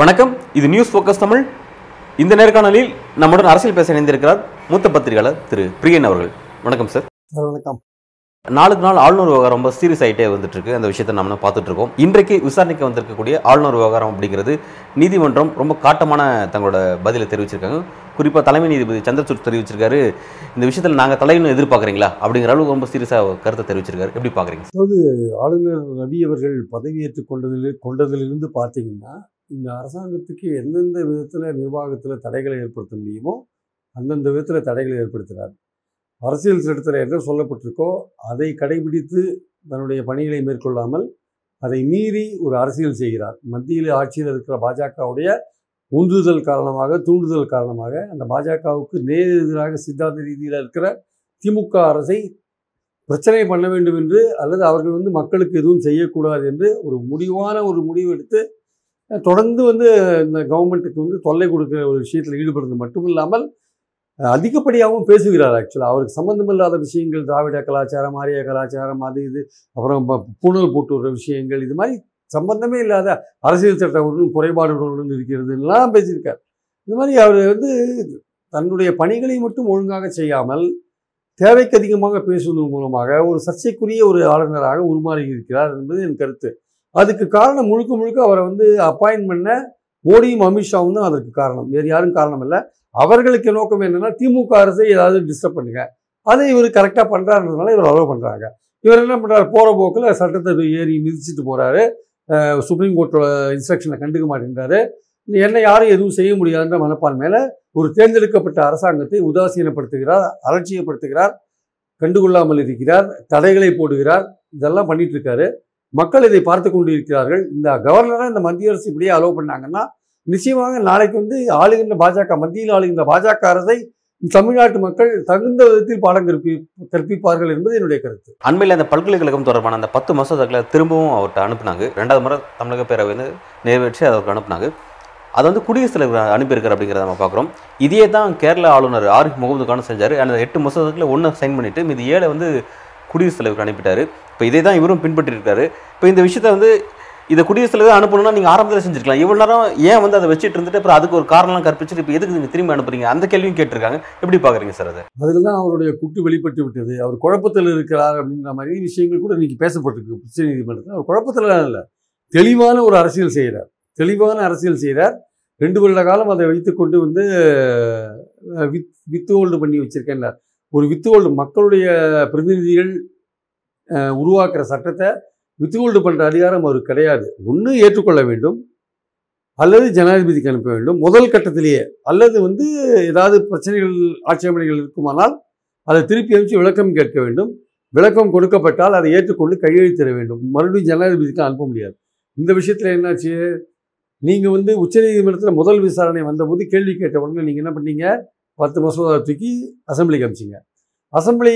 வணக்கம். இது news focus Tamil. இந்த நேர்காணலில் நம்முடன் அரசியல் பேச இணைந்திருக்கிறார் மூத்த பத்திரிகையாளர் திரு பிரியன் அவர்கள். வணக்கம் சார் சார் வணக்கம். நாளுக்கு நாள் ஆளுநர் விவகாரம் ரொம்ப சீரியஸ் ஆகிட்டே வந்துட்டு இருக்கு அந்த விஷயத்தை நம்ம பார்த்துட்டு இருக்கோம் இன்றைக்கு விசாரணைக்கு வந்திருக்கக்கூடிய ஆளுநர் விவகாரம் அப்படிங்கிறது நீதிமன்றம் ரொம்ப காட்டமான தங்களோட பதிலை தெரிவிச்சிருக்காங்க. குறிப்பாக தலைமை நீதிபதி சந்திரசூட் தெரிவிச்சிருக்காரு. இந்த விஷயத்தில் நாங்கள் தலைவன் எதிர்பார்க்குறீங்களா? அப்படிங்கிற அளவுக்கு ரொம்ப சீரியஸாக கருத்தை தெரிவிச்சிருக்காரு. எப்படி பார்க்குறீங்க? அதாவது ஆளுநர் ரவி அவர்கள் பதவியேற்றுக் கொண்டதில் கொண்டதிலிருந்து பார்த்தீங்கன்னா இந்த அரசாங்கத்துக்கு எந்தெந்த விதத்தில் நிர்வாகத்தில் தடைகளை ஏற்படுத்த முடியுமோ அந்தந்த விதத்தில் தடைகளை ஏற்படுத்துகிறார் அரசியல் சட்டத்தில் என்ன சொல்லப்பட்டிருக்கோ அதை கடைபிடித்து தன்னுடைய பணிகளை மேற்கொள்ளாமல் அதை மீறி ஒரு அரசியல் செய்கிறார். மத்தியில் ஆட்சியில் இருக்கிற பாஜகவுடைய உந்துதல் காரணமாக தூண்டுதல் காரணமாக அந்த பாஜகவுக்கு நேர் எதிராக சித்தாந்த ரீதியில் இருக்கிற திமுக அரசை பிரச்சனை பண்ண வேண்டும் என்று அல்லது அவர்கள் வந்து மக்களுக்கு எதுவும் செய்யக்கூடாது என்று ஒரு முடிவான ஒரு முடிவு எடுத்து தொடர்ந்து வந்து இந்த கவர்மெண்ட்டுக்கு வந்து தொல்லை கொடுக்கிற ஒரு விஷயத்தில் ஈடுபடுறது மட்டும் இல்லாமல் அதிகப்படியாகவும் பேசுகிறார் ஆக்சுவலாக அவருக்கு சம்பந்தமில்லாத விஷயங்கள் திராவிட கலாச்சாரம் ஆரிய கலாச்சாரம் அது இது அப்புறம் ப- பூணல் விஷயங்கள் இது மாதிரி சம்பந்தமே இல்லாத அரசியல் சட்ட ஒன்றும் குறைபாடுகளுடன் இருக்கிறது பேசியிருக்கார். இந்த மாதிரி அவர் வந்து தன்னுடைய பணிகளை மட்டும் ஒழுங்காக செய்யாமல் தேவைக்கு அதிகமாக பேசுவதன் மூலமாக ஒரு சர்ச்சைக்குரிய ஒரு ஆளுநராக உருமாறி இருக்கிறார் என்பது என் கருத்து. அதுக்கு காரணம் முழுக்க முழுக்க அவரை வந்து அப்பாயின்ட் பண்ண மோடியும் அமித்ஷாவும் தான் அதற்கு காரணம். வேறு யாரும் காரணம் இல்லை. அவர்களுக்கு நோக்கம் என்னன்னா திமுக அரசை ஏதாவது டிஸ்டர்ப் பண்ணுங்க. அதை இவர் கரெக்டாக பண்ணுறாருன்றதுனால இவர் அலோவ் பண்ணுறாங்க இவர் என்ன பண்ணுறாரு போகிற போக்கில் சட்டத்தை ஏறி மிதிச்சிட்டு போகிறாரு சுப்ரீம் கோர்ட்டோட இன்ஸ்ட்ரக்ஷனை கண்டுக்க மாட்டேங்கிறாரு என்ன யாரும் எதுவும் செய்ய முடியாதுன்ற மனப்பான்மையில் ஒரு தேர்ந்தெடுக்கப்பட்ட அரசாங்கத்தை உதாசீனப்படுத்துகிறார் அலட்சியப்படுத்துகிறார் கண்டுகொள்ளாமல் இருக்கிறார் தடைகளை போடுகிறார் இதெல்லாம் பண்ணிட்டு இருக்காரு. மக்கள் இதை பார்த்து கொண்டு இருக்கிறார்கள் இந்த கவர்னரை இந்த மத்திய அரசு இப்படியே அலோவ் பண்ணாங்கன்னா நிச்சயமாக நாளைக்கு வந்து ஆளுகின்ற பாஜக மத்தியில் ஆளுகின்ற பாஜக அரசை தமிழ்நாட்டு மக்கள் தகுந்த விதத்தில் பாடம் கற்பி கற்பிப்பார்கள் என்பது என்னுடைய கருத்து. அண்மையில் அந்த பல்கலைக்கழகம் தொடர்பான அந்த பத்து மசோதாக்களை திரும்பவும் அவர்கிட்ட அனுப்புனாங்க. ரெண்டாவது முறை தமிழக பேரவை வந்து நிறைவேற்றி அவருக்கு அனுப்புனாங்க. அதை வந்து குடியரசுத் தலைவர் அனுப்பியிருக்கார் அப்படிங்கிறத நம்ம பார்க்குறோம். இதே தான் கேரள ஆளுநர் ஆரிஃப் முகமது கான் செஞ்சார். அந்த எட்டு மசோதாக்களை ஒன்று சைன் பண்ணிட்டு மீதி ஏழை வந்து குடியரசுத் தலைவருக்கு அனுப்பிட்டார். இப்போ இதே தான் இவரும் பின்பற்றிருக்காரு இப்போ இந்த விஷயத்தை வந்து இதை குடியரசுத் தலைவர் அனுப்பணும்னா நீங்கள் ஆரம்பத்தில் செஞ்சிருக்கலாம். இவ்வளோ நேரம் ஏன் வந்து அதை வச்சுட்டு இருந்துட்டு அப்புறம் அதுக்கு ஒரு காரணம்லாம் கற்பிச்சுட்டு இப்போ எதுக்கு நீங்கள் திரும்பி அனுப்புறீங்க? அந்த கேள்வியும் கேட்டிருக்காங்க. எப்படி பார்க்குறீங்க சார் அதை? அதில் தான் அவருடைய குட்டு வெளிப்பட்டு விட்டது. அவர் குழப்பத்தில் இருக்கிறார் அப்படின்ற மாதிரி விஷயங்கள் கூட இன்னைக்கு பேசப்பட்டிருக்கு. உச்ச நீதிமன்றத்தில் அவர் குழப்பத்தில் இல்லை. தெளிவான ஒரு அரசியல் செய்கிறார் தெளிவான அரசியல் செய்கிறார் ரெண்டு வருட காலம் அதை வைத்துக்கொண்டு வந்து வித் வித்து ஹோல்டு பண்ணி வச்சிருக்கேன்னார் ஒரு வித்து ஹோல்டு மக்களுடைய பிரதிநிதிகள் உருவாக்குற சட்டத்தை வித்துஹோல்டு பண்ணுற அதிகாரம் அவருக்கு கிடையாது. ஒன்று ஏற்றுக்கொள்ள வேண்டும். அல்லது ஜனாதிபதிக்கு அனுப்ப வேண்டும். முதல் கட்டத்திலேயே. அல்லது வந்து ஏதாவது பிரச்சனைகள் ஆட்சேபனைகள் இருக்குமானால் அதை திருப்பி அனுப்பிச்சு விளக்கம் கேட்க வேண்டும். விளக்கம் கொடுக்கப்பட்டால் அதை ஏற்றுக்கொண்டு கையெழுத்திட வேண்டும். மறுபடியும் ஜனாதிபதிக்கு அனுப்ப முடியாது. இந்த விஷயத்தில் என்னாச்சு? நீங்கள் வந்து உச்சநீதிமன்றத்தில் முதல் விசாரணை வந்தபோது கேள்வி கேட்ட உடனே நீங்கள் என்ன பண்ணீங்க? பத்து மசோதா தூக்கி அசம்பிளிக்கு அனுப்பிச்சிங்க. அசம்பிளி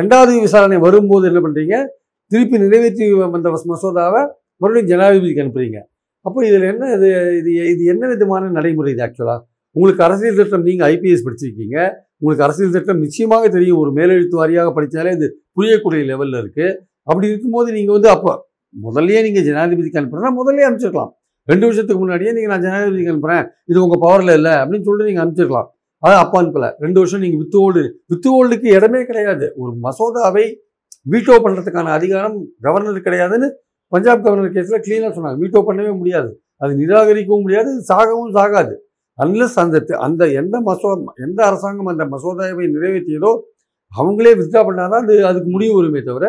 ரெண்டாவது விசாரணை வரும்போது என்ன பண்ணுறீங்க திருப்பி நிறைவேற்றி வந்த மசோதாவை மறுபடியும் ஜனாதிபதிக்கு அனுப்புறீங்க. அப்போ இதில் என்ன இது இது இது என்ன விதமான நடைமுறை இது ஆக்சுவலாக உங்களுக்கு அரசியல் திட்டம் நீங்கள் ஐபிஎஸ் படிச்சிருக்கீங்க. உங்களுக்கு அரசியல் திட்டம் நிச்சயமாக தெரியும். ஒரு மேலெழுத்து வாரியாக படித்தாலே இது புரியக்கூடிய லெவலில் இருக்குது அப்படி இருக்கும்போது நீங்கள் வந்து அப்போ முதல்லையே நீங்கள் ஜனாதிபதிக்கு அனுப்புறேன்னா முதல்ல அனுப்பிச்சிருக்கலாம். ரெண்டு வருஷத்துக்கு முன்னாடியே நீங்கள் நான் ஜனாதிபதிக்கு அனுப்புகிறேன் இது உங்கள் பவரில் இல்லை அப்படின்னு சொல்லிட்டு நீங்கள் அனுப்பிச்சிருக்கலாம். அதான் அப்போ அனுப்பலை. ரெண்டு வருஷம் நீங்கள் வித்து ஓல்டு வித்து ஓல்டுக்கு இடமே கிடையாது. ஒரு மசோதாவை வீட்டோ பண்ணுறதுக்கான அதிகாரம் கவர்னர் கிடையாதுன்னு பஞ்சாப் கவர்னர் கேஸில் க்ளீனாக சொன்னாங்க. வீட்டோ பண்ணவே முடியாது. அது நிராகரிக்கவும் முடியாது சாகவும் சாகாது. அன்லஸ் அந்த அந்த எந்த மசோ எந்த அரசாங்கம் அந்த மசோதாவை நிறைவேற்றியதோ அவங்களே வித்ரா பண்ணாதான் அது அதுக்கு முடிவு வருமே தவிர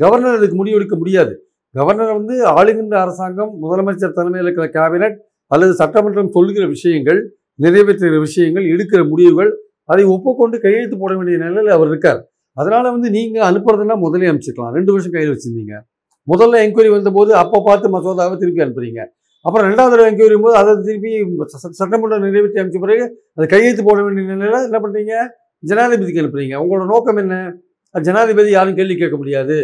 கவர்னர் அதுக்கு முடிவு எடுக்க முடியாது. கவர்னர் வந்து ஆளுகின்ற அரசாங்கம் முதலமைச்சர் தலைமையில் இருக்கிற கேபினட் அல்லது சட்டமன்றம் சொல்கிற விஷயங்கள் நிறைவேற்றுகிற விஷயங்கள் எடுக்கிற முடிவுகள் அதை ஒப்புக்கொண்டு கையெழுத்து போட வேண்டிய நிலையில் அவர் இருக்கார். அதனால் வந்து நீங்கள் அனுப்புறதுன்னா முதலே அனுப்பிச்சிக்கலாம். ரெண்டு வருஷம் கையில் வச்சுருந்தீங்க. முதல்ல என்கொயரி வந்தபோது அப்போ பார்த்து மசோதாவை திருப்பி அனுப்புறீங்க. அப்புறம் ரெண்டாவது தடவை என்கொயரி போது அதை திருப்பி ச- சட்டமன்றம் நிறைவேற்றி அனுப்பிச்ச பிறகு அதை கையெழுத்து போட வேண்டிய நிலையில் என்ன பண்ணுறீங்க ஜனாதிபதிக்கு அனுப்புறீங்க. உங்களோட நோக்கம் என்ன? ஜனாதிபதி யாரும் கேள்வி கேட்க முடியாது.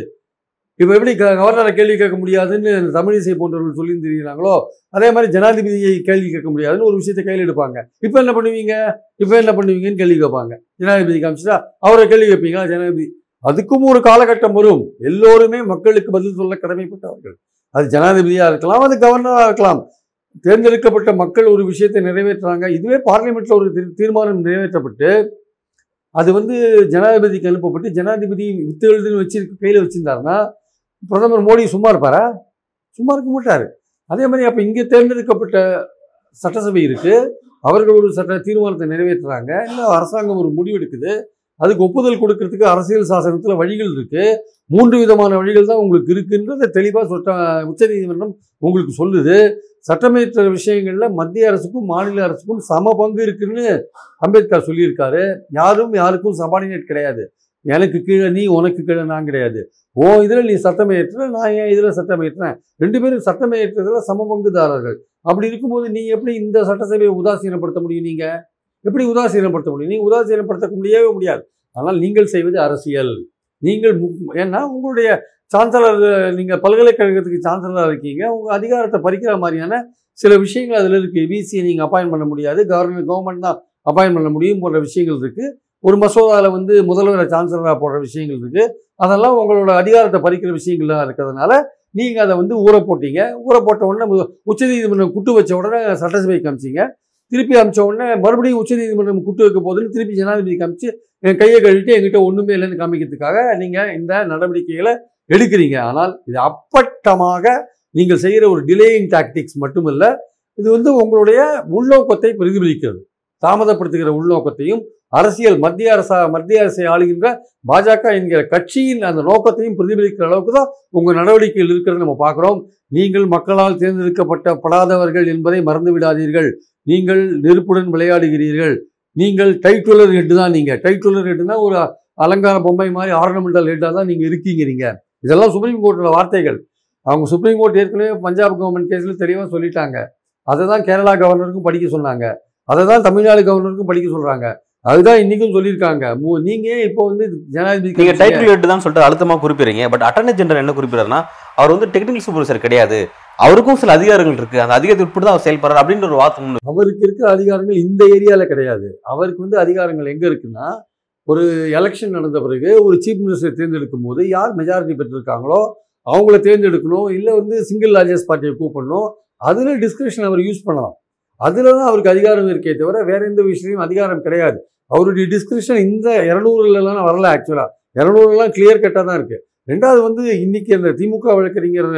இப்போ எப்படி கவர்னரை கேள்வி கேட்க முடியாதுன்னு தமிழிசை போன்றவர்கள் சொல்லி தெரியுறாங்களோ அதே மாதிரி ஜனாதிபதியை கேள்வி கேட்க முடியாதுன்னு ஒரு விஷயத்தை கையில் எடுப்பாங்க. இப்போ என்ன பண்ணுவீங்க? இப்போ என்ன பண்ணுவீங்கன்னு கேள்வி கேட்பாங்க. ஜனாதிபதி காமிச்சிட்டா அவரை கேள்வி கேட்பீங்களா? ஜனாதிபதி. அதுக்கும் ஒரு காலகட்டம் வரும். எல்லோருமே மக்களுக்கு பதில் சொல்ல கடமைப்பட்டவர்கள். அது ஜனாதிபதியாக இருக்கலாம் அது கவர்னராக இருக்கலாம். தேர்ந்தெடுக்கப்பட்ட மக்கள் ஒரு விஷயத்தை நிறைவேற்றுறாங்க. இதுவே பார்லிமெண்ட்டில் ஒரு தீர்மானம் நிறைவேற்றப்பட்டு அது வந்து ஜனாதிபதிக்கு அனுப்பப்பட்டு ஜனாதிபதி வித்து எழுதுன்னு வச்சு கையில் வச்சுருந்தாருன்னா பிரதமர் மோடி சும்மா இருப்பாரா? சும்மா இருக்க மாட்டார். அதே மாதிரி அப்போ இங்கே தேர்ந்தெடுக்கப்பட்ட சட்டசபை இருக்குது அவர்கள் ஒரு சட்ட தீர்மானத்தை நிறைவேற்றுறாங்க. இல்லை அரசாங்கம் ஒரு முடிவு எடுக்குது. அதுக்கு ஒப்புதல் கொடுக்கறதுக்கு அரசியல் சாசனத்தில் வழிகள் இருக்குது மூன்று விதமான வழிகள் தான் உங்களுக்கு இருக்குன்றதை தெளிவாக சொட்ட உச்சநீதிமன்றம் உங்களுக்கு சொல்லுது. சட்டமேற்ற விஷயங்களில் மத்திய அரசுக்கும் மாநில அரசுக்கும் சம பங்கு இருக்குன்னு அம்பேத்கர் சொல்லியிருக்காரு. யாரும் யாருக்கும் சபார்டினேட் கிடையாது. எனக்கு கீழே நீ உனக்கு கீழே நான் கிடையாது. ஓ இதில் நீ சட்டமே ஏற்றுற நான் ஏன் இதில் சட்டம் ஏற்றுறேன்? ரெண்டு பேரும் சட்டமே ஏற்றுறதுல சம பங்குதாரர்கள். அப்படி இருக்கும்போது நீ எப்படி இந்த சட்டசபையை உதாசீனப்படுத்த முடியும் நீங்கள் எப்படி உதாசீனப்படுத்த முடியும்? நீ உதாசீனப்படுத்த முடியவே முடியாது. ஆனால் நீங்கள் செய்வது அரசியல். நீங்கள் ஏன்னா உங்களுடைய சான்சலர் நீங்கள் பல்கலைக்கழகத்துக்கு சான்சலராக இருக்கீங்க. உங்கள் அதிகாரத்தை பறிக்கிற மாதிரியான சில விஷயங்கள் அதில் இருக்குது விசியை நீங்கள் அப்பாயின் பண்ண முடியாது. கவர்மெண்ட் கவர்மெண்ட் தான் அப்பாயின் பண்ண முடியும் போன்ற விஷயங்கள் இருக்குது ஒரு மசோதாவில் வந்து முதல்வரை சான்சலராக போடுற விஷயங்கள் இருக்குது அதெல்லாம் உங்களோட அதிகாரத்தை பறிக்கிற விஷயங்கள்லாம் இருக்கிறதுனால நீங்கள் அதை வந்து ஊற போட்டீங்க. ஊற போட்ட உடனே உச்சநீதிமன்றம் குட்டு வச்ச உடனே சட்டசபைக்கு அமிச்சிங்க திருப்பி அமிச்ச உடனே மறுபடியும் உச்சநீதிமன்றம் குட்டு வைக்க போகுதுன்னு திருப்பி ஜனாதிபதிக்கு காமிச்சு என் கையை கழுவிட்டு எங்கிட்ட ஒன்றுமே இல்லைன்னு காமிக்கிறதுக்காக நீங்கள் இந்த நடவடிக்கைகளை எடுக்கிறீங்க. ஆனால் இது அப்பட்டமாக நீங்கள் செய்கிற ஒரு டிலேயிங் டாக்டிக்ஸ் மட்டுமல்ல இது வந்து உங்களுடைய உள்நோக்கத்தை பிரதிபலிக்கிறது. தாமதப்படுத்துகிற உள்நோக்கத்தையும் அரசியல் மத்திய அரசா மத்திய அரசை ஆளுகின்ற பாஜக என்கிற கட்சியின் அந்த நோக்கத்தையும் பிரதிபலிக்கிற அளவுக்கு தான் உங்கள் நடவடிக்கைகள் இருக்கிறது நம்ம பார்க்குறோம். நீங்கள் மக்களால் தேர்ந்தெடுக்கப்பட்ட படாதவர்கள் என்பதை மறந்து விடாதீர்கள். நீங்கள் நெருப்புடன் விளையாடுகிறீர்கள். நீங்கள் டைட்டுலர் ஹெட்டு தான் நீங்கள் டைட்டுலர் ஹெட்டுனா ஒரு அலங்கார பொம்மை மாதிரி ஆர்னமெண்டல் ஹெட்டாக தான் நீங்கள் இருக்கீங்க நீங்கள் இதெல்லாம் சுப்ரீம் கோர்ட்டோட வார்த்தைகள். அவங்க சுப்ரீம் கோர்ட் ஏற்கனவே பஞ்சாப் கவர்மெண்ட் கேஸில் தெளிவாக சொல்லிட்டாங்க. அதை தான் கேரளா கவர்னருக்கும் படிக்க சொன்னாங்க. அதை தான் தமிழ்நாடு கவர்னருக்கும் படிக்க சொல்கிறாங்க அதுதான் இன்னைக்கும் சொல்லியிருக்காங்க. நீங்க இப்போ வந்து ஜனாதிபதி நீங்க டைட்டில் எட்டு தான் சொல்லிட்டு அழுத்தமா குறிப்பிடுறீங்க. பட் அட்டர்னி ஜெனரல் என்ன குறிப்பிடுறாருன்னா அவர் வந்து டெக்னிக்கல் சூப்பர்வைசர் கிடையாது. அவருக்கும் சில அதிகாரங்கள் இருக்கு. அந்த அதிகாரத்தை உட்பட்டு தான் அவர் செயல்படுறாரு அப்படின்ற ஒரு வார்த்தை அவருக்கு இருக்கிற அதிகாரங்கள் இந்த ஏரியாவில் கிடையாது. அவருக்கு வந்து அதிகாரங்கள் எங்கே இருக்குன்னா ஒரு எலெக்ஷன் நடந்த பிறகு ஒரு சீஃப் மினிஸ்டர் தேர்ந்தெடுக்கும் போது யார் மெஜாரிட்டி பெற்றிருக்காங்களோ அவங்கள தேர்ந்தெடுக்கணும். இல்லை வந்து சிங்கிள் லார்ஜஸ்ட் பார்ட்டியை கூப்பிடணும். அதில் டிஸ்கிரிப்ஷன் அவர் யூஸ் பண்ணலாம். அதில் தான் அவருக்கு அதிகாரம் இருக்கே தவிர வேற எந்த விஷயத்தையும் அதிகாரம் கிடையாது. அவருடைய டிஸ்கிரிப்ஷன் இந்த இரநூறுலலாம் வரல ஆக்சுவலாக இரநூறுலாம் கிளியர் கட்டாக தான் இருக்குது ரெண்டாவது வந்து இன்னைக்கு அந்த திமுக வழக்கறிஞர்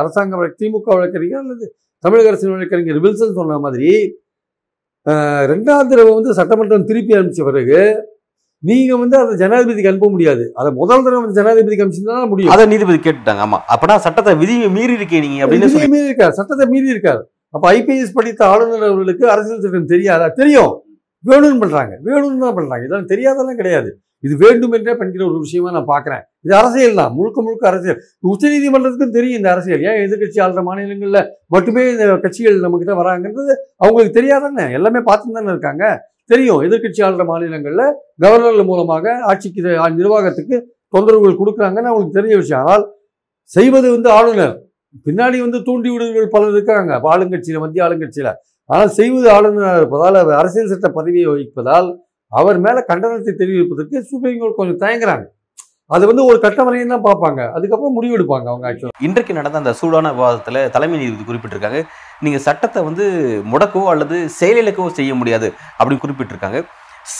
அரசாங்க திமுக வழக்கறிஞர் அல்லது தமிழக அரசின் வழக்கறிஞர் வில்சன் சொன்ன மாதிரி ரெண்டாவது தடவை வந்து சட்டமன்றம் திருப்பி அனுப்பிச்ச பிறகு நீங்க வந்து அதை ஜனாதிபதிக்கு அனுப்ப முடியாது. அதை முதல் தடவை வந்து ஜனாதிபதிக்கு அனுப்பிச்சிருந்தா முடியும். அதை நீதிபதி கேட்டுட்டாங்க. ஆமா. அப்பனா சட்டத்தை விதியை மீறி இருக்கே நீங்க அப்படின்னு மீறி இருக்கார். சட்டத்தை மீறி இருக்கார். அப்போ ஐபிஎஸ் படித்த ஆளுநர் அவர்களுக்கு அரசியல் சட்டம் தெரியாதா? தெரியும். வேணும்னு பண்ணுறாங்க வேணும்னு தான் பண்ணுறாங்க இதெல்லாம் தெரியாதெல்லாம் கிடையாது. இது வேண்டும் என்றே பண்ணிக்கிற ஒரு விஷயமா நான் பார்க்குறேன் இது அரசியல் தான். முழுக்க முழுக்க அரசியல். உச்சநீதிமன்றத்துக்கும் தெரியும் இந்த அரசியல். ஏன் எதிர்க்கட்சி ஆளுற மாநிலங்களில் மட்டுமே இந்த கட்சிகள் நம்மக்கிட்ட வராங்கன்றது அவங்களுக்கு தெரியாதானே? எல்லாமே பார்த்து தானே இருக்காங்க? தெரியும். எதிர்க்கட்சி ஆளுற மாநிலங்களில் கவர்னர்கள் மூலமாக ஆட்சிக்கு நிர்வாகத்துக்கு தொந்தரவுகள் கொடுக்குறாங்கன்னு அவங்களுக்கு தெரிஞ்ச விஷயம். ஆனால் செய்வது வந்து ஆளுநர். பின்னாடி வந்து தூண்டி விடுவர்கள் பலர் இருக்காங்க. ஆளுங்கட்சியில் ஆளுங்கட்சியில மத்திய ஆளுங்கட்சியில. ஆனால் செய்வது ஆளுநராக இருப்பதால் அவர் அரசியல் சட்ட பதவியை வகிப்பதால் அவர் மேல கண்டனத்தை தெரிவிப்பதற்கு சுப்ரீம் கோர்ட் கொஞ்சம் தயங்குறாங்க. அது வந்து ஒரு கட்டம் வரையும் தான் பார்ப்பாங்க. அதுக்கப்புறம் முடிவெடுப்பாங்க அவங்க ஆக்சுவலாக இன்றைக்கு நடந்த அந்த சூடான விவாதத்தில் தலைமை நீதிபதி குறிப்பிட்டிருக்காங்க. நீங்க சட்டத்தை வந்து முடக்கவோ அல்லது செயலிழக்கவோ செய்ய முடியாது அப்படின்னு குறிப்பிட்டிருக்காங்க.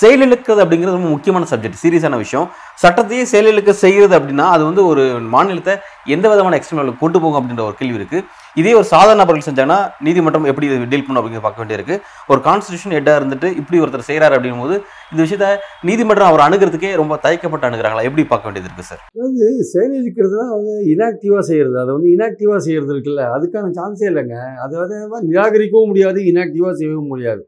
செயலிழக்கிறது அப்படிங்கிறது ரொம்ப முக்கியமான சப்ஜெக்ட் சீரியஸான விஷயம். சட்டத்தையே செயலிழக்க செய்கிறது அப்படின்னா அது வந்து ஒரு மாநிலத்தை எந்த விதமான எக்ஸ்ட்ரீம் கொண்டு போகும் அப்படின்ற ஒரு கேள்வி இருக்குது இதே ஒரு சாதாரண நபர்கள் செஞ்சாங்கன்னா நீதிமன்றம் எப்படி டீல் பண்ணும் அப்படிங்கிறத பார்க்க வேண்டியிருக்கு. ஒரு கான்ஸ்டியூஷன் ஹெட்டாக இருந்துட்டு இப்படி ஒருத்தர் செய்கிறாரு அப்படிங்கும் போது இந்த விஷயத்த நீதிமன்றம் அவர் அணுகிறதுக்கே ரொம்ப தயக்கப்பட்டு அணுகிறாங்களா? எப்படி பார்க்க வேண்டியது இருக்குது சார் அதாவது செயலிழக்கிறதுனா வந்து இனாக்டிவாக செய்கிறது அதை வந்து இனாக்டிவாக செய்கிறது இருக்குல்ல. அதுக்கான சான்ஸே இல்லைங்க. அதை வந்து நிராகரிக்கவும் முடியாது இனாக்டிவாக செய்யவும் முடியாது.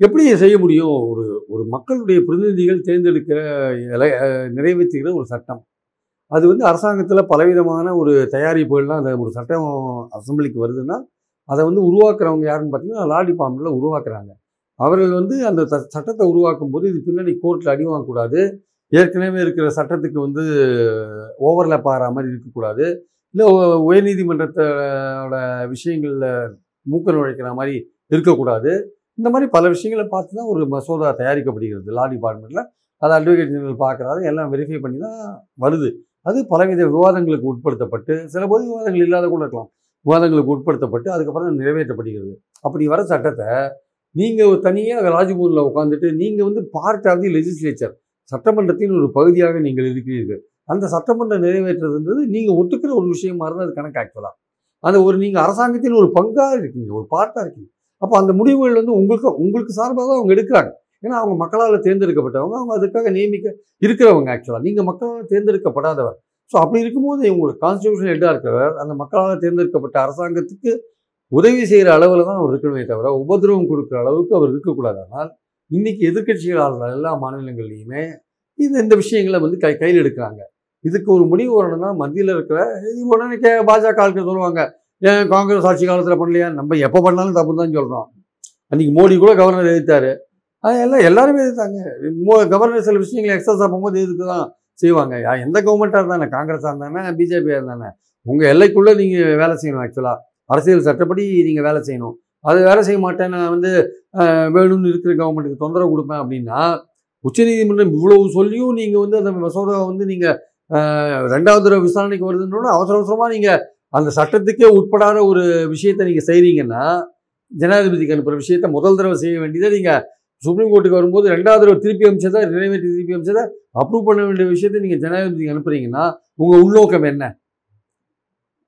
எப்படி செய்ய முடியும்? ஒரு ஒரு மக்களுடைய பிரதிநிதிகள் தேர்ந்தெடுக்கிற இலை- நிறைவேற்றுகிற ஒரு சட்டம். அது வந்து அரசாங்கத்தில் பலவிதமான ஒரு தயாரிப்புகள்லாம் அந்த ஒரு சட்டம் அசம்பிளிக்கு வருதுன்னா அதை வந்து உருவாக்குறவங்க யாருன்னு பார்த்தீங்கன்னா லா டிபார்ட்மெண்ட்டில் உருவாக்குறாங்க. அவர்கள் வந்து அந்த த- சட்டத்தை உருவாக்கும் போது இது பின்னாடி கோர்ட்டில் அடி வாங்கக்கூடாது. ஏற்கனவே இருக்கிற சட்டத்துக்கு வந்து ஓவர்லேப் ஆகிற மாதிரி இருக்கக்கூடாது. இல்லை உயர்நீதிமன்றத்தோட விஷயங்களில் மூக்க நுழைக்கிற மாதிரி இருக்கக்கூடாது. இந்த மாதிரி பல விஷயங்களை பார்த்து தான் ஒரு மசோதா தயாரிக்கப்படுகிறது. லா டிபார்ட்மெண்ட்டில் அதை அட்வொகேட் ஜெனரல் பார்க்குறாரு. எல்லாம் வெரிஃபை பண்ணி தான் வருது. அது பலவித விவாதங்களுக்கு உட்படுத்தப்பட்டு சில போது விவாதங்கள் இல்லாத கூட இருக்கலாம். விவாதங்களுக்கு உட்படுத்தப்பட்டு அதுக்கப்புறம் நிறைவேற்றப்படுகிறது. அப்படி வர சட்டத்தை நீங்கள் தனியாக ராஜ்பூரில் உட்காந்துட்டு நீங்கள் வந்து பார்ட் ஆஃப் தி லெஜிஸ்லேச்சர் சட்டமன்றத்தின் ஒரு பகுதியாக நீங்கள் இருக்கிறீர்கள். அந்த சட்டமன்றம் நிறைவேற்றுறதுன்றது நீங்கள் ஒத்துக்கிற ஒரு விஷயமா இருந்தால் அது கணக்கு ஆக்சுவலாக அந்த ஒரு நீங்கள் அரசாங்கத்தின் ஒரு பங்காக இருக்கீங்க. ஒரு பார்ட்டாக இருக்கீங்க. அப்போ அந்த முடிவுகள் வந்து உங்களுக்கு உங்களுக்கு சார்பாக தான் அவங்க எடுக்கிறாங்க. ஏன்னா அவங்க மக்களால் தேர்ந்தெடுக்கப்பட்டவங்க அவங்க அதுக்காக நியமிக்க இருக்கிறவங்க ஆக்சுவலாக நீங்கள் மக்களால் தேர்ந்தெடுக்கப்படாதவர். ஸோ அப்படி இருக்கும்போது இவங்களுக்கு கான்ஸ்டியூஷன் ஹெட்டாக இருக்கிறவர் அந்த மக்களால் தேர்ந்தெடுக்கப்பட்ட அரசாங்கத்துக்கு உதவி செய்கிற அளவில் தான் அவர் இருக்கணுமே தவிர உபதிரவம் கொடுக்குற அளவுக்கு அவர் இருக்கக்கூடாது. ஆனால் இன்றைக்கி எதிர்க்கட்சிகளாளர் எல்லா மாநிலங்கள்லையுமே இது இந்த விஷயங்களை வந்து கை கையில் எடுக்கிறாங்க. இதுக்கு ஒரு முடிவு வரணும்னா மத்தியில் இருக்கிற இது உடனே கே பாஜக ஆட்கள் சொல்லுவாங்க ஏன் காங்கிரஸ் ஆட்சி காலத்தில் பண்ணலையா? நம்ம எப்போ பண்ணாலும் தப்பு தான் சொல்கிறோம் அன்றைக்கி மோடி கூட கவர்னர் எதிர்த்தாரு. அது எல்லாம் எல்லாருமே எதிர்த்தாங்க. மோ கவர்னர் சில விஷயங்களை எக்ஸஸ் ஆகும்போது எதுக்கு தான் செய்வாங்க. யா- எந்த கவர்மெண்ட்டாக இருந்தானே காங்கிரஸாக இருந்தானே பிஜேபியாக இருந்தானே உங்கள் எல்லைக்குள்ளே நீங்கள் வேலை செய்யணும் ஆக்சுவலாக அரசியல் சட்டப்படி நீங்கள் வேலை செய்யணும். அது வேலை செய்ய மாட்டேன் நான் வந்து வேணும்னு இருக்கிற கவர்மெண்ட்டுக்கு தொந்தரவு கொடுப்பேன் அப்படின்னா உச்சநீதிமன்றம் இவ்வளவு சொல்லியும் நீங்கள் வந்து அந்த மசோதாவை வந்து நீங்கள் ரெண்டாவது தடவை விசாரணைக்கு வருதுன்னு அவசர அவசரமாக நீங்கள் அந்த சட்டத்துக்கே உட்படாத ஒரு விஷயத்தை நீங்கள் செய்கிறீங்கன்னா ஜனாதிபதிக்கு அனுப்புகிற விஷயத்தை முதல் தடவை செய்ய வேண்டியதை நீங்கள் சுப்ரீம் கோர்ட்டுக்கு வரும்போது ரெண்டாவது தடவை திருப்பி அமைச்சதை நிறைவேற்றி திருப்பி அமைச்சதை அப்ரூவ் பண்ண வேண்டிய விஷயத்தை நீங்கள் ஜனாதிபதிக்கு அனுப்புறீங்கன்னா உங்கள் உள்நோக்கம் என்ன?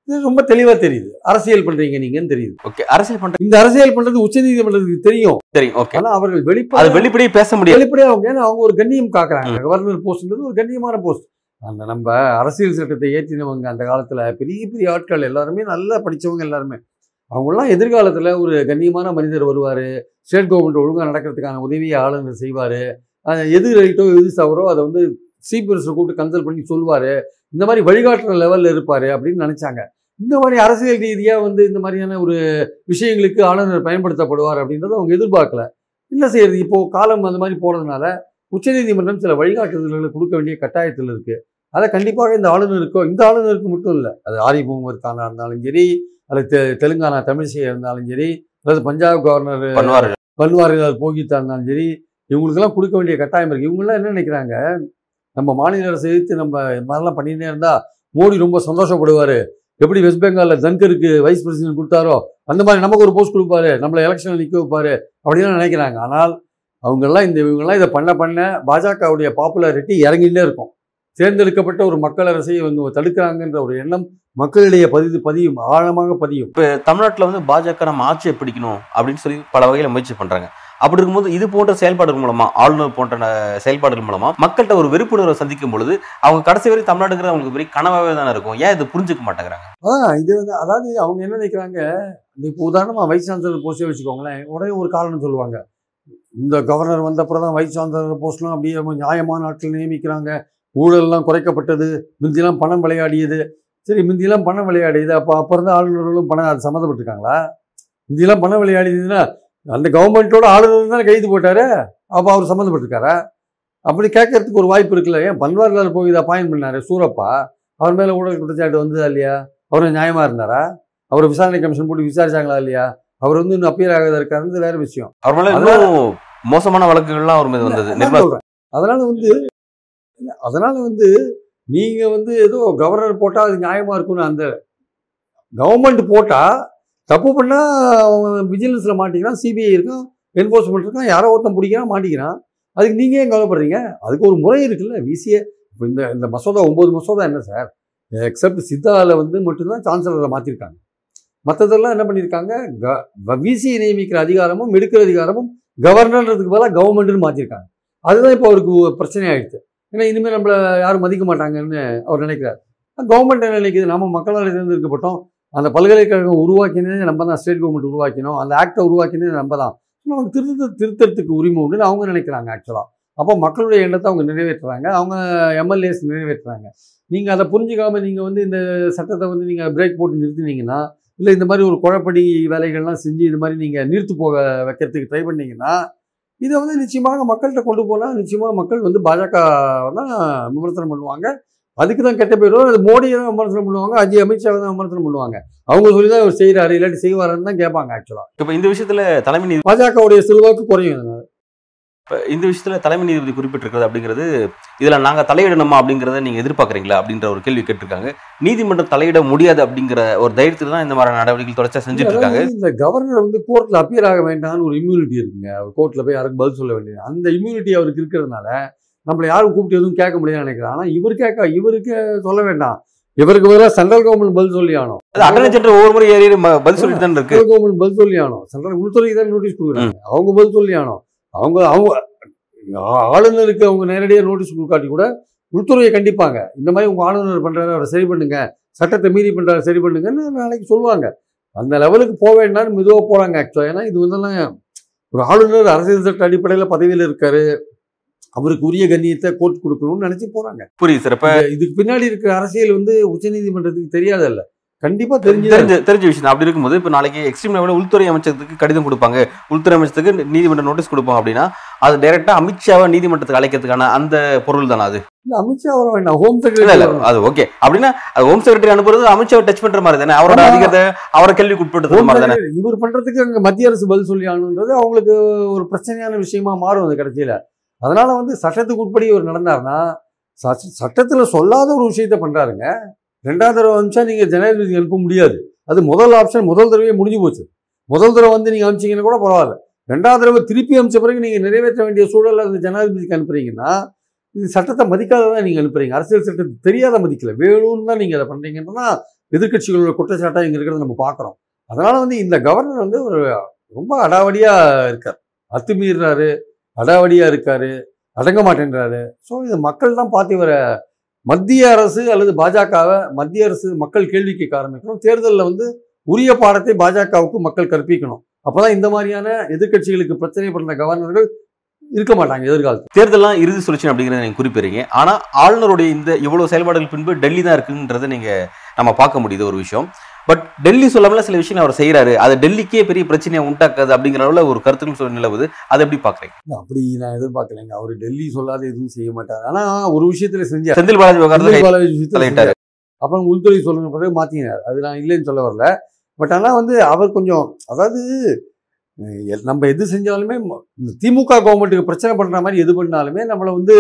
இது ரொம்ப தெளிவாக தெரியுது. அரசியல் பண்ணுறீங்க நீங்கன்னு தெரியுது. ஓகே அரசியல் பண்ற இந்த அரசியல் பண்ணுறது உச்சநீதிமன்றத்துக்கு தெரியும். தெரியும் ஓகே. ஆனால் அவர்கள் அது வெளிப்படை வெளிப்படையே பேச முடியாது. வெளிப்படையாக அவங்க ஏன்னா அவங்க ஒரு கண்ணியம் காக்குறாங்க. கவர்னர் போஸ்ட்ன்றது ஒரு கண்ணியமான போஸ்ட். அந்த நம்ம அரசியல் சட்டத்தை ஏற்றினவங்க அந்த காலத்தில் பெரிய பெரிய ஆட்கள் எல்லாருமே நல்லா படித்தவங்க எல்லாருமே. அவங்களாம் எதிர்காலத்தில் ஒரு கண்ணியமான மனிதர் வருவார். ஸ்டேட் கவர்மெண்ட் ஒழுங்காக நடக்கிறதுக்கான உதவியை ஆளுநர் செய்வார். எது ரைட்டோ எது தவறோ அதை வந்து சீஃப் மினிஸ்டர் கூப்பிட்டு கன்சல்ட் பண்ணி சொல்லுவார். இந்த மாதிரி வழிகாட்டுற லெவலில் இருப்பார் அப்படின்னு நினச்சாங்க. இந்த மாதிரி அரசியல் ரீதியாக வந்து இந்த மாதிரியான ஒரு விஷயங்களுக்கு ஆளுநர் பயன்படுத்தப்படுவார் அப்படின்றத அவங்க எதிர்பார்க்கல. என்ன செய்யறது? இப்போது காலம் அந்த மாதிரி போகிறதுனால உச்சநீதிமன்றம் சில வழிகாட்டுதல்களை கொடுக்க வேண்டிய கட்டாயத்தில் இருக்குது அதை கண்டிப்பாக இந்த ஆளுநருக்கோ இந்த ஆளுநருக்கு மட்டும் இல்லை. அது ஆரி முகமது கானா இருந்தாலும் சரி அல்லது தெ- தெலுங்கானா தமிழிசையா இருந்தாலும் சரி அல்லது பஞ்சாப் கவர்னர் பண்ணுவாரு பன்வாரிலால் போகித்தா இருந்தாலும் சரி இவங்களுக்கெல்லாம் கொடுக்க வேண்டிய கட்டாயம் இருக்கு. இவங்கெல்லாம் என்ன நினைக்கிறாங்க? நம்ம மாநில அரசு எதிர்த்து நம்ம மாதிரிலாம் பண்ணிட்டே இருந்தா மோடி ரொம்ப சந்தோஷப்படுவார். எப்படி வெஸ்ட் பெங்காலில் தன்கருக்கு வைஸ் பிரசிடென்ட் கொடுத்தாரோ அந்த மாதிரி நமக்கு ஒரு போஸ்ட் கொடுப்பாரு. நம்மளை எலெக்ஷனில் நிற்க வைப்பாரு அப்படின்னு நினைக்கிறாங்க. ஆனால் அவங்கெல்லாம் இந்த இவங்கெல்லாம் இதை பண்ண பண்ண பாஜகவுடைய பாப்புலாரிட்டி இறங்கிட்டே இருக்கும். தேர்ந்தெடுக்கப்பட்ட ஒரு மக்கள் அரசை இவங்க தடுக்கிறாங்கன்ற ஒரு எண்ணம் மக்களிடையே பதிவு பதியும் ஆழமாக பதியும். தமிழ்நாட்டுல வந்து பாஜக நம்ம ஆட்சியை பிடிக்கணும் அப்படின்னு சொல்லி பல வகையில முயற்சி பண்றாங்க. அப்படி இருக்கும்போது இது போன்ற செயல்பாடுகள் மூலமா ஆளுநர் போன்ற செயல்பாடுகள் மூலமா மக்கள்கிட்ட ஒரு வெறுப்புணர்வை சந்திக்கும் பொழுது அவங்க கடைசி வரை தமிழ்நாடுங்கிற அவங்களுக்கு பெரிய கனவாவே தானே இருக்கும். ஏன் இதை புரிஞ்சுக்க மாட்டேங்கிறாங்க? ஆ இது வந்து அதாவது அவங்க என்ன நினைக்கிறாங்க? இப்போ உதாரணமாக வைஸ் சான்சலர் போஸ்ட்டே வச்சுக்கோங்களேன் உடனே ஒரு காரணம் சொல்லுவாங்க. இந்த கவர்னர் வந்த அப்புறம் தான் வைஸ் சான்சலர் போஸ்ட்லாம் அப்படியே நியாயமான ஆட்கள் நியமிக்கிறாங்க. ஊழல்லாம் குறைக்கப்பட்டது முந்தியெல்லாம் பணம் விளையாடியது. சரி முந்தியெல்லாம் பணம் விளையாடியது அப்போ அப்போ இருந்த ஆளுநர்களும் பணம் அது சம்மந்தப்பட்டிருக்காங்களா? முந்தியெல்லாம் பணம் விளையாடியதுன்னா அந்த கவர்மெண்ட்டோட ஆளுநர் தானே கைது போட்டாரு? அப்போ அவர் சம்மந்தப்பட்டிருக்காரா? அப்படி கேட்கறதுக்கு ஒரு வாய்ப்பு இருக்குல்ல. ஏன் பன்வாரிலால் போய் இதை அப்பாயின் பண்ணாரு சூரப்பா? அவர் மேலே ஊழல் குற்றச்சாட்டு வந்ததா இல்லையா? அவர் நியாயமா இருந்தாரா? அவர் விசாரணை கமிஷன் போட்டு விசாரிச்சாங்களா இல்லையா? அவர் வந்து இன்னும் அப்பீல் ஆகாத இருக்காருன்றது வேற விஷயம். அவர் மேல மோசமான வழக்குகள்லாம் அவர் மீது வந்தது. அதனால வந்து அதனால் வந்து நீங்கள் வந்து ஏதோ கவர்னர் போட்டால் அது நியாயமாக இருக்கும்னு அந்த கவர்மெண்ட் போட்டால் தப்பு பண்ணால் அவங்க விஜிலன்ஸில் மாட்டிக்கிறான் சிபிஐ இருக்கும் என்ஃபோர்ஸ்மெண்ட் இருக்கான் யாரோ ஒருத்தன் பிடிக்கிறான் மாட்டிக்கிறான். அதுக்கு நீங்கள் ஏன் கவலைப்படுறீங்க? அதுக்கு ஒரு முறை இருக்குல்ல விசிஏ இப்போ இந்த இந்த மசோதா ஒம்பது மசோதா என்ன சார்? எக்ஸப்ட் சித்தாவில் வந்து மட்டும்தான் சான்சலரை மாற்றிருக்காங்க மற்றதெல்லாம் என்ன பண்ணியிருக்காங்க க விசியை நியமிக்கிற அதிகாரமும் எடுக்கிற அதிகாரமும் கவர்னர்ன்றதுக்கு பதிலாக கவர்மெண்ட்னு மாற்றிருக்காங்க அதுதான் இப்போ அவருக்கு பிரச்சனை ஆயிடுச்சு. ஏன்னா இனிமேல் நம்மளை யாரும் மதிக்க மாட்டாங்கன்னு அவர் நினைக்கிறார். கவர்மெண்ட் என்ன நினைக்குது? நம்ம மக்களால் தேர்ந்தெடுக்கப்பட்டோம். அந்த பல்கலைக்கழகம் உருவாக்கினதே நம்ம தான் ஸ்டேட் கவர்மெண்ட் உருவாக்கினோம். அந்த ஆக்டை உருவாக்கினதே நம்ம தான். நமக்கு திருத்த திருத்தத்துக்கு உரிமை உண்டுன்னு அவங்க நினைக்கிறாங்க ஆக்சுவலாக அப்போ மக்களுடைய எண்ணத்தை அவங்க நிறைவேற்றுறாங்க. அவங்க எம்எல்ஏஸ் நிறைவேற்றுறாங்க. நீங்கள் அதை புரிஞ்சுக்காம நீங்கள் வந்து இந்த சட்டத்தை வந்து நீங்கள் பிரேக் போட்டு நிறுத்தினீங்கன்னா இல்லை இந்த மாதிரி ஒரு குழப்படி வேலைகள்லாம் செஞ்சு இது மாதிரி நீங்கள் நிறுத்து போக வைக்கிறதுக்கு ட்ரை பண்ணிங்கன்னா இதை வந்து நிச்சயமாக மக்கள்கிட்ட கொண்டு போனால் நிச்சயமாக மக்கள் வந்து பாஜக தான் விமர்சனம் பண்ணுவாங்க. அதுக்கு தான் கெட்ட பேர் வரும். அது மோடியை தான் விமர்சனம் பண்ணுவாங்க. அஜய் அமித்ஷாவை தான் விமர்சனம் பண்ணுவாங்க. அவங்க சொல்லி தான் இவர் செய்கிறாரு இல்லாட்டி செய்வாருன்னு தான் கேட்பாங்க ஆக்சுவலாக இப்போ இந்த விஷயத்துல தலைமை நீதி பாஜகவுடைய செல்வாக்கு குறையும் இதனால. இப்ப இந்த விஷயத்துல தலைமை நீதிபதி குறிப்பிட்டிருக்கிறது அப்படிங்கிறது இதுல நாங்க தலையிடணுமா அப்படிங்கறத நீங்க எதிர்பார்க்கறீங்களா அப்படின்ற ஒரு கேள்வி கேட்டிருக்காங்க. நீதிமன்றம் தலையிட முடியாது அப்படிங்கிற ஒரு தைரியத்துல தான் இந்த மாதிரியான நடவடிக்கைகள் தொடர்ச்சியா செஞ்சுட்டு இருக்காங்க. இந்த கவர்னர் வந்து கோர்ட்ல அப்பியர் ஆக வேண்டாம்னு ஒரு இம்யூனிட்டி இருக்குங்க. அவர் கோர்ட்ல போய் யாருக்கும் பதில் சொல்ல வேண்டியது அந்த இம்யூனிட்டி அவருக்கு இருக்கிறதுனால நம்மளை யாரும் கூப்பிட்டு எதுவும் கேட்க முடியாதுன்னு நினைக்கிறேன் ஆனா இவர் கேட்க இவருக்கு சொல்ல வேண்டாம். இவருக்கு பதிலாக சென்ட்ரல் கவர்மெண்ட் பதில் சொல்லி ஆனோம் அட்டர்னி ஜெனரல் ஒவ்வொரு முறை ஏறி பதில் சொல்லிட்டு தான் இருக்கு. கவர்மெண்ட் பதில் சொல்லி ஆனோம் சென்ட்ரல் உள்துறைக்கு தான் நோட்டீஸ் கொடுக்குறாங்க. அவங்க பதில் சொல்லி ஆனோம் அவங்க அவங்க ஆளுநருக்கு அவங்க நேரடியாக நோட்டீஸ் கொடுக்காட்டி கூட உள்துறையை கண்டிப்பாங்க. இந்த மாதிரி உங்க ஆளுநர் பண்றாரு அவரை சரி பண்ணுங்க. சட்டத்தை மீறி பண்றாரு சரி பண்ணுங்கன்னு நாளைக்கு சொல்லுவாங்க. அந்த லெவலுக்கு போக வேண்டாம்னு மெதுவாக போறாங்க ஆக்சுவலாக ஏன்னா இது வந்தெல்லாம் ஒரு ஆளுநர் அரசியல் சட்ட அடிப்படையில் பதவியில் இருக்காரு. அவருக்கு உரிய கண்ணியத்தை கோர்ட் கொடுக்கணும்னு நினைச்சு போறாங்க. புரியுது சார் இப்ப இதுக்கு பின்னாடி இருக்கிற அரசியல் வந்து உச்சநீதிமன்றத்துக்கு தெரியாதல்ல. கண்டிப்பா தெரிஞ்சு தெரிஞ்ச தெரிஞ்ச விஷயம். அப்படி இருக்கும்போது இப்ப நாளைக்கு எக்ஸ்ட்ரீம் லெவலில் உள்துறை அமைச்சருக்கு கடிதம் கொடுப்பாங்க. உள்துறை அமைச்சருக்கு நீதிமன்ற நோட்டீஸ் கொடுப்பாங்க அப்படின்னா அது டைரக்டா அமித்ஷாவை நீதிமன்றத்துக்கு அழைக்கிறதுக்கான அந்த பொருள் தானே அது? அமித்ஷா வர வேண்டாம். ஹோம் இல்ல இல்ல செக்ரட்டரி அது ஓகே அப்படின்னா ஹோம் செக்ரட்டரி அனுப்புறது அமித்ஷாவை டச் பண்ற மாதிரி தானே? அவரோட. அதிகாரத்தை அவரை கேள்விக்கு உட்படுத்துற மாதிரி தானே? இவர் பண்றதுக்கு அங்க மத்திய அரசு பதில் சொல்லி ஆகணுன்றது அவங்களுக்கு ஒரு பிரச்சனையான விஷயமா மாறும் அது கடைசியில. அதனால வந்து சட்டத்துக்கு உட்படி இவர் நடந்தாருன்னா சட்ட- சட்டத்துல சொல்லாத ஒரு விஷயத்த பண்றாருங்க. ரெண்டாவது தடவை அமிச்சா நீங்கள் ஜனாதிபதிக்கு அனுப்ப முடியாது. அது முதல் ஆப்ஷன் முதல் தடவையே முடிஞ்சு போச்சு. முதல் தடவை வந்து நீங்கள் அமிச்சிங்கன்னா கூட பரவாயில்ல. ரெண்டாவது தடவை திருப்பி அமிச்ச பிறகு நீங்கள் நிறைவேற்ற வேண்டிய சூழலில் அந்த ஜனாதிபதிக்கு அனுப்புறீங்கன்னா இது சட்டத்தை மதிக்காததான் நீங்கள் அனுப்புறீங்க? அரசியல் சட்டத்தை தெரியாத மதிக்கல. வேணும்னு தான் நீங்கள் அதை பண்ணுறீங்கன்னா எதிர்கட்சிகளோட குற்றச்சாட்டாக இங்கே இருக்கிறத நம்ம பார்க்குறோம். அதனால் வந்து இந்த கவர்னர் வந்து ஒரு ரொம்ப அடாவடியாக இருக்கார். அத்துமீறாரு அடாவடியாக இருக்கார் அடங்க மாட்டேன்றாரு. ஸோ இது மக்கள் தான் பார்த்து இவரை மத்திய அரசு அல்லது பாஜகவை மத்திய அரசு மக்கள் கேள்வி கேட்க ஆரம்பிக்கணும் தேர்தலில் வந்து உரிய பாடத்தை பாஜகவுக்கு மக்கள் கற்பிக்கணும். அப்போதான் இந்த மாதிரியான எதிர்க்கட்சிகளுக்கு பிரச்சனை பண்ண கவர்னர்கள் இருக்க மாட்டாங்க எதிர்காலத்தில். தேர்தலாம் இறுதி சுழற்சி அப்படிங்கிறத நீங்கள் குறிப்பிடுறீங்க. ஆனால் ஆளுநருடைய இந்த இவ்வளோ செயல்பாடுகள் பின்பு டெல்லி தான் இருக்குன்றதை நீங்கள் நம்ம பார்க்க முடியுது ஒரு விஷயம். பட் டெல்லி சொல்லாமல சில விஷயம் அவர் செய்யறாரு அது டெல்லிக்கே பெரிய பிரச்சனையை உண்டாக்காது அப்படிங்கிற அளவுல ஒரு கருத்துக்கள் சொல்ல நிலவுது. அதை எப்படி பாக்குறீங்க அப்படி நான் எதிர்பார்க்கலைங்க. அவர் டெல்லி சொல்லாத எதுவும் செய்ய மாட்டார். ஆனா ஒரு விஷயத்துல செஞ்சார். செந்தில் பாலாஜி விவகாரத்துல பாலாஜி விஷயத்துல. அப்புறம் உள்துறை சொல்லுங்க பிறகு மாத்தினார். அது நான் இல்லைன்னு சொல்ல வரல. பட் ஆனா வந்து அவர் கொஞ்சம் அதாவது நம்ம எது செஞ்சாலுமே இந்த திமுக கவர்மெண்ட்டுக்கு பிரச்சனை பண்ற மாதிரி எது பண்ணாலுமே நம்மளை வந்து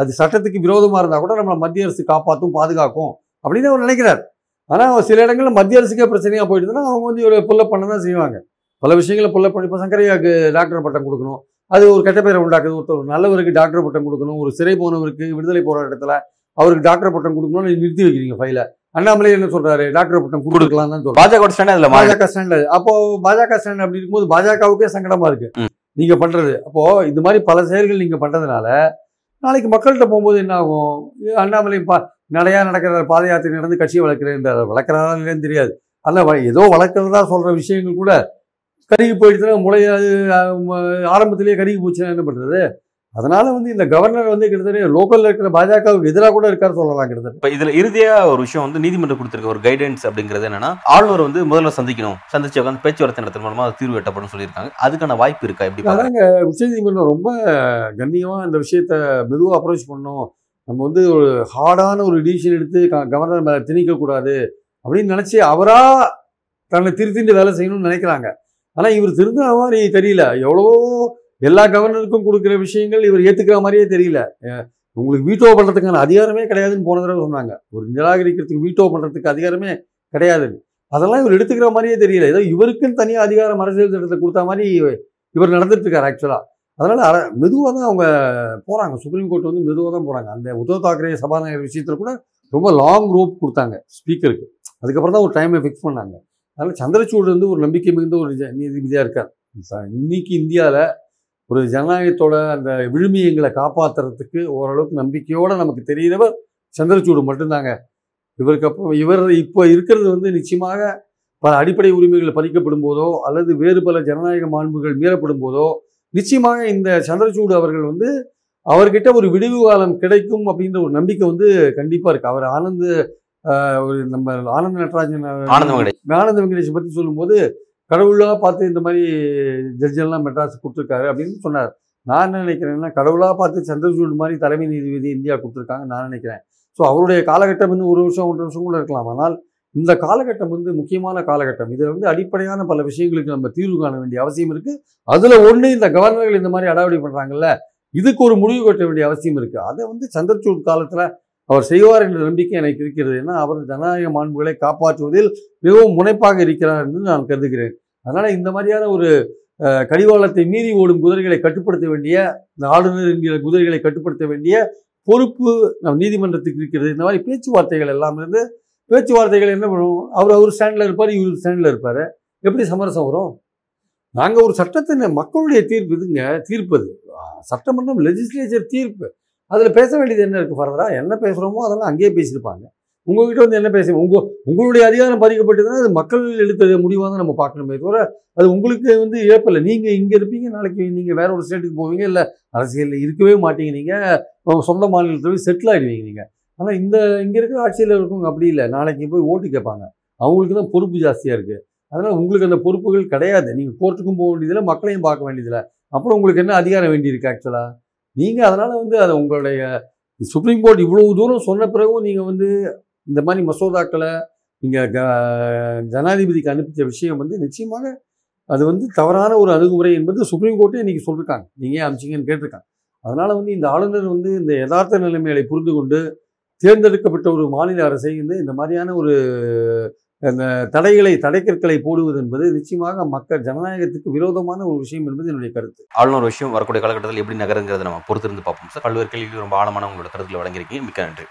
அது சட்டத்துக்கு விரோதமா இருந்தா கூட நம்மளை மத்திய அரசு காப்பாற்றும் பாதுகாக்கும் அப்படின்னு அவர் நினைக்கிறார். ஆனா அவர் சில இடங்கள்ல மத்திய அரசுக்கே பிரச்சனையா போயிடுதுன்னா அவங்க வந்து இவரை புல்லப் பண்ண தான் செய்வாங்க. பல விஷயங்களை புல்லப் பண்ணி இப்போ சங்கரையாக்கு டாக்டர் பட்டம் கொடுக்கணும். அது ஒரு கெட்ட பேரை உண்டாக்குது. ஒருத்தர் ஒரு நல்லவருக்கு டாக்டர் பட்டம் கொடுக்கணும். ஒரு சிறை போனவருக்கு விடுதலை போராட்டத்துல அவருக்கு டாக்டர் பட்டம் கொடுக்கணும்னு நிறுத்தி வைக்கிறீங்க ஃபைல அண்ணாமலை என்ன சொல்றாரு? டாக்டர் பட்டம் கொடுக்கலாம் தான் பாஜக ஸ்டாண்ட் அதுல பாஜக ஸ்டாண்ட் அப்போ பாஜக ஸ்டாண்ட் அப்படி இருக்கும்போது பாஜகவுக்கே சங்கடமா இருக்கு. நீங்க பண்றது. அப்போ இந்த மாதிரி பல செயல்கள் நீங்க பண்றதுனால நாளைக்கு மக்கள்கிட்ட போகும்போது என்ன ஆகும் அண்ணாமலை பா நடையா நடக்கிற பாத யாத்திரை நடந்து கட்சியை வளர்க்கிறேன் வளர்க்குறாரா இல்லைன்னு தெரியாது. அல்ல ஏதோ வளர்க்குறதா சொல்கிற விஷயங்கள் கூட கருகி போயிடுச்சுன்னா முளையாது ஆரம்பத்திலேயே கருகி போச்சுன்னா என்ன பண்ணுறது அதனால வந்து இந்த கவர்னர் வந்து கிட்டத்தட்ட லோக்கல்ல இருக்கிற பாஜகவுக்கு எதிராக கூட இருக்காரு சொல்லலாம் கிட்டத்தட்ட. இப்ப இதுல இறுதியா ஒரு விஷயம் வந்து நீதிமன்றம் கொடுத்திருக்க ஒரு கைடன்ஸ் அப்படிங்கிறது என்னன்னா ஆளுநர் வந்து முதல்ல சந்திக்கணும். சந்திச்சு உட்காந்து பேச்சுவார்த்தை நடத்தும் மூலமா அது தீர்வு எட்டப்படும் சொல்லியிருக்காங்க. அதுக்கான வாய்ப்பு இருக்கா? எப்படி? அதாங்க உச்சநீதிமன்றம் ரொம்ப கண்ணியமா இந்த விஷயத்த மெதுவாக அப்ரோச் பண்ணோம். நம்ம வந்து ஒரு ஹார்டான ஒரு டிசிஷன் எடுத்து கவர்னர் மேலே திணிக்க கூடாது அப்படின்னு நினைச்சு அவரா தன்னை திருத்திட்டு வேலை செய்யணும்னு நினைக்கிறாங்க. ஆனா இவர் திருந்த மாதிரி தெரியல. எவ்வளவோ எல்லா கவர்னருக்கும் கொடுக்குற விஷயங்கள் இவர் ஏற்றுக்கிற மாதிரியே தெரியல. உங்களுக்கு வீட்டோ பண்ணுறதுக்கான அதிகாரமே கிடையாதுன்னு போன தடவை சொன்னாங்க. ஒரு நிராகரிக்கிறதுக்கு வீட்டோ பண்ணுறதுக்கு அதிகாரமே கிடையாதுன்னு. அதெல்லாம் இவர் எடுத்துக்கிற மாதிரியே தெரியல. ஏதோ இவருக்குன்னு தனியாக அதிகாரம் அரசியல் சட்டத்தை கொடுத்த மாதிரி இவர் நடந்துட்டு இருக்கார் ஆக்சுவலாக அதனால் அர மெதுவாக தான் அவங்க போகிறாங்க சுப்ரீம் கோர்ட் வந்து மெதுவாக தான் போகிறாங்க அந்த உத்தவ் தாக்கரே சபாநாயகர் விஷயத்தில் கூட ரொம்ப லாங் ரோப் கொடுத்தாங்க ஸ்பீக்கருக்கு அதுக்கப்புறம் தான் ஒரு டைமை ஃபிக்ஸ் பண்ணாங்க. அதனால் சந்திரசூட் வந்து ஒரு நம்பிக்கை மிகுந்த ஒரு நீதிபதியாக இருக்கார். இன்னைக்கு இந்தியாவில் ஒரு ஜனநாயகத்தோட அந்த விழுமியங்களை காப்பாத்துறதுக்கு ஓரளவுக்கு நம்பிக்கையோட நமக்கு தெரிகிறவர் சந்திரசூடு மட்டும்தாங்க. இவருக்கு அப்போ இவர் இப்போ இருக்கிறது வந்து நிச்சயமாக பல அடிப்படை உரிமைகள் பறிக்கப்படும் போதோ அல்லது வேறு பல ஜனநாயக மாண்புகள் மீறப்படும் போதோ நிச்சயமாக இந்த சந்திரசூடு அவர்கள் வந்து அவர்கிட்ட ஒரு விடிவு காலம் கிடைக்கும் அப்படின்ற ஒரு நம்பிக்கை வந்து கண்டிப்பா இருக்கு. அவர் ஆனந்த் ஒரு நம்ம ஆனந்த நடராஜன் ஆனந்த வெங்கடேஷ். ஆனந்த வெங்கடேஷ் பத்தி சொல்லும்போது கடவுளாக பார்த்து இந்த மாதிரி ஜட்ஜெல்லாம் மெட்ராஸ் கொடுத்துருக்காரு அப்படின்னு சொன்னார். நான் என்ன நினைக்கிறேன்னா கடவுளாக பார்த்து சந்திரசூட் மாதிரி தலைமை நீதிபதி இந்தியா கொடுத்துருக்காங்க நான் நினைக்கிறேன். ஸோ அவருடைய காலகட்டம் இன்னும் ஒரு வருஷம் ஒன்றரை வருஷம் கூட இருக்கலாம். ஆனால் இந்த காலகட்டம் வந்து முக்கியமான காலகட்டம். இதில் வந்து அடிப்படையான பல விஷயங்களுக்கு நம்ம தீர்வு காண வேண்டிய அவசியம் இருக்குது அதில் ஒன்று இந்த கவர்னர்கள் இந்த மாதிரி அடாவடி பண்ணுறாங்கல்ல இதுக்கு ஒரு முடிவு கட்ட வேண்டிய அவசியம் இருக்குது அதை வந்து சந்திரசூட் காலத்தில் அவர் செய்வார் என்ற நம்பிக்கை எனக்கு இருக்கிறது. ஏன்னா அவர் ஜனநாயக மாண்புகளை காப்பாற்றுவதில் மிகவும் முனைப்பாக இருக்கிறார் என்று நான் கருதுகிறேன். அதனால் இந்த மாதிரியான ஒரு கடிவாளத்தை மீறி ஓடும் குதிரைகளை கட்டுப்படுத்த வேண்டிய இந்த ஆளுநர் என்கிற குதிரைகளை கட்டுப்படுத்த வேண்டிய பொறுப்பு நம் நீதிமன்றத்துக்கு இருக்கிறது. இந்த மாதிரி பேச்சுவார்த்தைகள் எல்லாம் இருந்து பேச்சுவார்த்தைகள் என்ன பண்ணுவோம்? அவர் அவர் ஸ்டாண்டில் இருப்பார் இவர் ஸ்டாண்டில் இருப்பார். எப்படி சமரசம் வரும்? நாங்கள் ஒரு சட்டத்தின் மக்களுடைய தீர்ப்பு இதுங்க தீர்ப்பு அது. சட்டமன்றம் லெஜிஸ்லேச்சர் தீர்ப்பு. அதில் பேச வேண்டியது என்ன இருக்குது ஃபர்தராக என்ன பேசுகிறோமோ அதெல்லாம் அங்கேயே பேசியிருப்பாங்க. உங்ககிட்ட வந்து என்ன பேச உங்கள் உங்களுடைய அதிகாரம் பாதிக்கப்பட்டதுன்னா அது மக்கள் எடுத்த முடிவாக தான் நம்ம பார்க்கணுமே தவிர அது உங்களுக்கு வந்து இழப்பில்லை நீங்கள் இங்கே இருப்பீங்க நாளைக்கு நீங்கள் வேற ஒரு ஸ்டேட்டுக்கு போவீங்க இல்லை அரசியலில் இருக்கவே மாட்டீங்க நீங்கள் சொந்த மாநிலத்தில் போய் செட்டில் ஆகிடுவீங்க நீங்கள் ஆனால் இந்த இங்கே இருக்கிற ஆட்சியில் இருக்கவங்க அப்படி இல்லை. நாளைக்கு போய் ஓட்டு கேட்பாங்க. அவங்களுக்கு தான் பொறுப்பு ஜாஸ்தியாக இருக்குது அதனால் உங்களுக்கு அந்த பொறுப்புகள் கிடையாது. நீங்கள் கோர்ட்டுக்கும் போக வேண்டியதில்லை மக்களையும் பார்க்க வேண்டியதில்லை. அப்புறம் உங்களுக்கு என்ன அதிகாரம் வேண்டியிருக்கு ஆக்சுவலாக நீங்கள் அதனால் வந்து அதை உங்களுடைய சுப்ரீம் கோர்ட் இவ்வளவு தூரம் சொன்ன பிறகும் நீங்கள் வந்து இந்த மாதிரி மசோதாக்களை நீங்கள் க ஜனாதிபதிக்கு அனுப்பிச்ச விஷயம் வந்து நிச்சயமாக அது வந்து தவறான ஒரு அணுகுமுறை என்பது சுப்ரீம் கோர்ட்டே நீங்கள் சொல்லியிருக்காங்க நீங்கள் ஏன் அமிச்சிங்கன்னு கேட்டிருக்காங்க. அதனால் வந்து இந்த ஆளுநர் வந்து இந்த யதார்த்த நிலைமைகளை புரிந்து கொண்டு தேர்ந்தெடுக்கப்பட்ட ஒரு மாநில அரசை வந்து இந்த மாதிரியான ஒரு அந்த தடைகளை தடைக்கற்களை போடுவது என்பது நிச்சயமாக மக்கள் ஜனநாயகத்துக்கு விரோதமான ஒரு விஷயம் என்பது என்னுடைய கருத்து. ஆளுநர் விஷயம் வரக்கூடிய காலகட்டத்தில் எப்படி நகருங்கிறத நம்ம பொறுத்திருந்து பார்ப்போம் சார். பல்வேறு கேள்விகள் ரொம்ப ஆழமான உங்களோட கருத்துல வழங்கியிருக்கீங்க. மிக்க நன்றி.